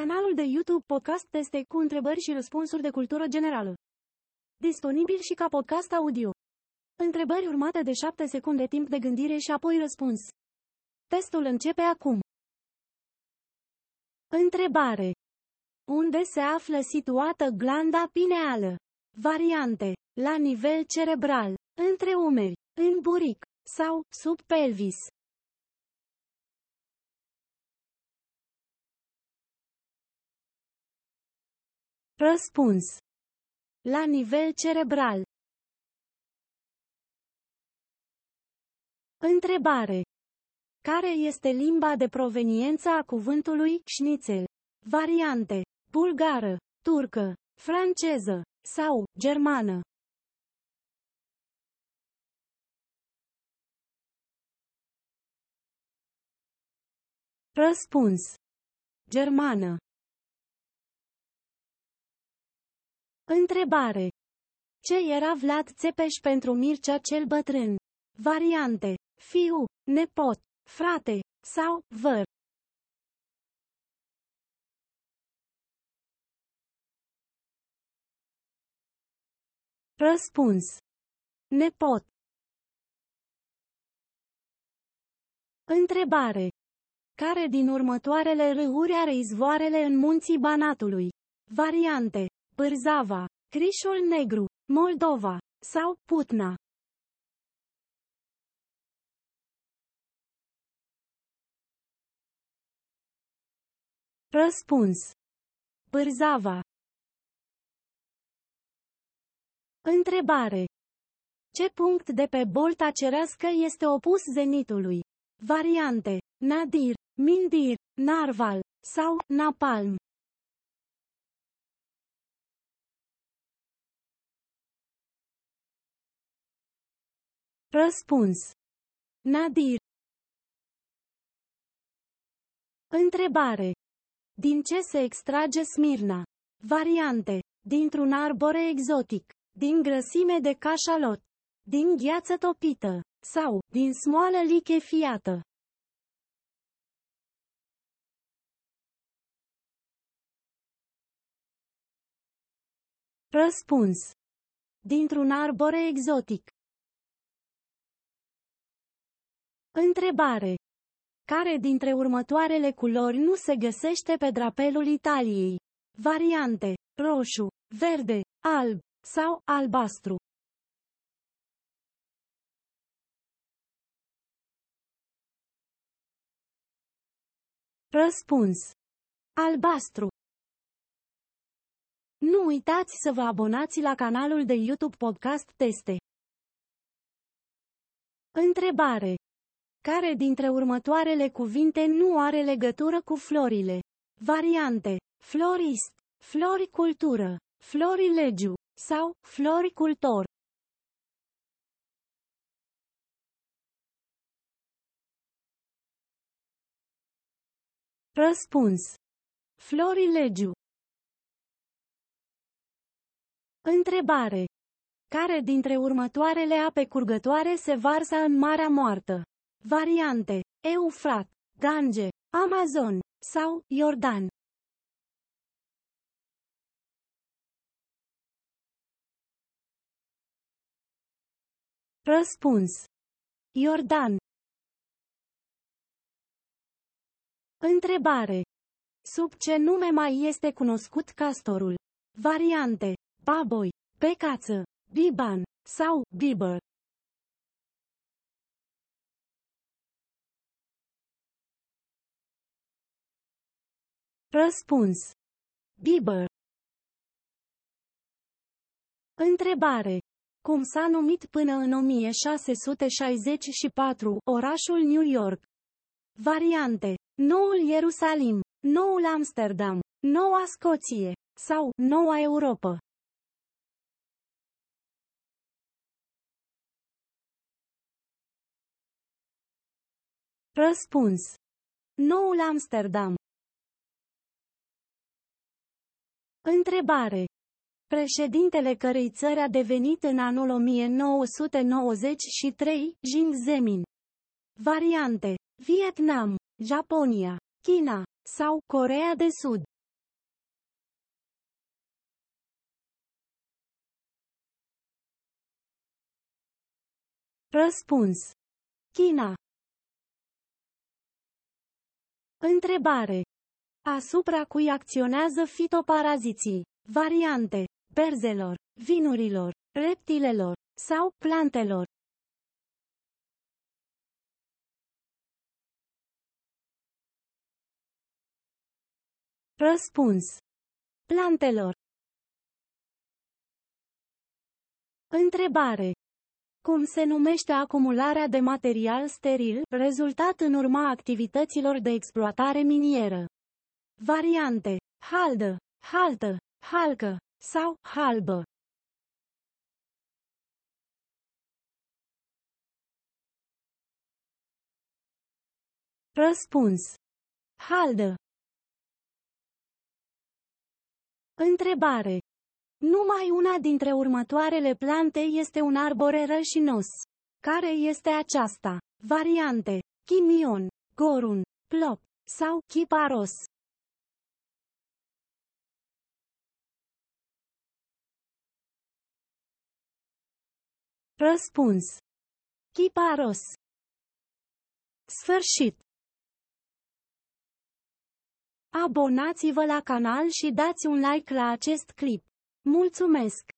Canalul de YouTube Podcast Teste cu întrebări și răspunsuri de cultură generală. Disponibil și ca podcast audio. Întrebări urmate de 7 secunde timp de gândire și apoi răspuns. Testul începe acum. Întrebare. Unde se află situată glanda pineală? Variante. La nivel cerebral, între umeri, în buric sau sub pelvis. Răspuns. La nivel cerebral. Întrebare. Care este limba de proveniență a cuvântului șnițel? Variante. Bulgară, turcă, franceză sau germană. Răspuns. Germană. Întrebare. Ce era Vlad Țepeș pentru Mircea cel bătrân? Variante. Fiu, nepot, frate sau văr. Răspuns. Nepot. Întrebare. Care din următoarele râuri are izvoarele în munții Banatului? Variante. Bârzava, Crișul Negru, Moldova sau Putna. Răspuns. Bârzava. Întrebare. Ce punct de pe bolta cerească este opus zenitului? Variante. Nadir, Mindir, Narval sau Napalm. Răspuns. Nadir. Întrebare. Din ce se extrage smirna? Variante. Dintr-un arbore exotic. Din grăsime de cașalot. Din gheață topită. Sau, din smoală lichefiată. Răspuns. Dintr-un arbore exotic. Întrebare. Care dintre următoarele culori nu se găsește pe drapelul Italiei? Variante. Roșu, verde, alb sau albastru. Răspuns. Albastru. Nu uitați să vă abonați la canalul de YouTube Podcast Teste. Întrebare. Care dintre următoarele cuvinte nu are legătură cu florile? Variante. Florist, floricultură, florilegiu sau floricultor. Răspuns. Florilegiu. Întrebare. Care dintre următoarele ape curgătoare se varsă în Marea Moartă? Variante. Eufrat, Gange, Amazon sau Iordan. Răspuns. Iordan. Întrebare. Sub ce nume mai este cunoscut castorul? Variante. Baboi, pecață, biban sau biber. Răspuns. Bieber. Întrebare. Cum s-a numit până în 1664 orașul New York? Variante. Noul Ierusalim, Noul Amsterdam, Noua Scoție sau Noua Europa. Răspuns. Noul Amsterdam. Întrebare. Președintele cărei țări a devenit în anul 1993, Jim Zemin. Variante. Vietnam, Japonia, China sau Corea de Sud. Răspuns. China. Întrebare. Asupra cui acționează fitoparaziții? Variante. Berzelor, vinurilor, reptilelor sau plantelor. Răspuns. Plantelor. Întrebare. Cum se numește acumularea de material steril, rezultat în urma activităților de exploatare minieră? Variante. Haldă, haltă, halcă sau halbă. Răspuns. Haldă. Întrebare. Numai una dintre următoarele plante este un arbore rășinos. Care este aceasta? Variante. Chimion, gorun, plop sau chiparos. Răspuns. Chiparos. Sfârșit. Abonați-vă la canal și dați un like la acest clip. Mulțumesc!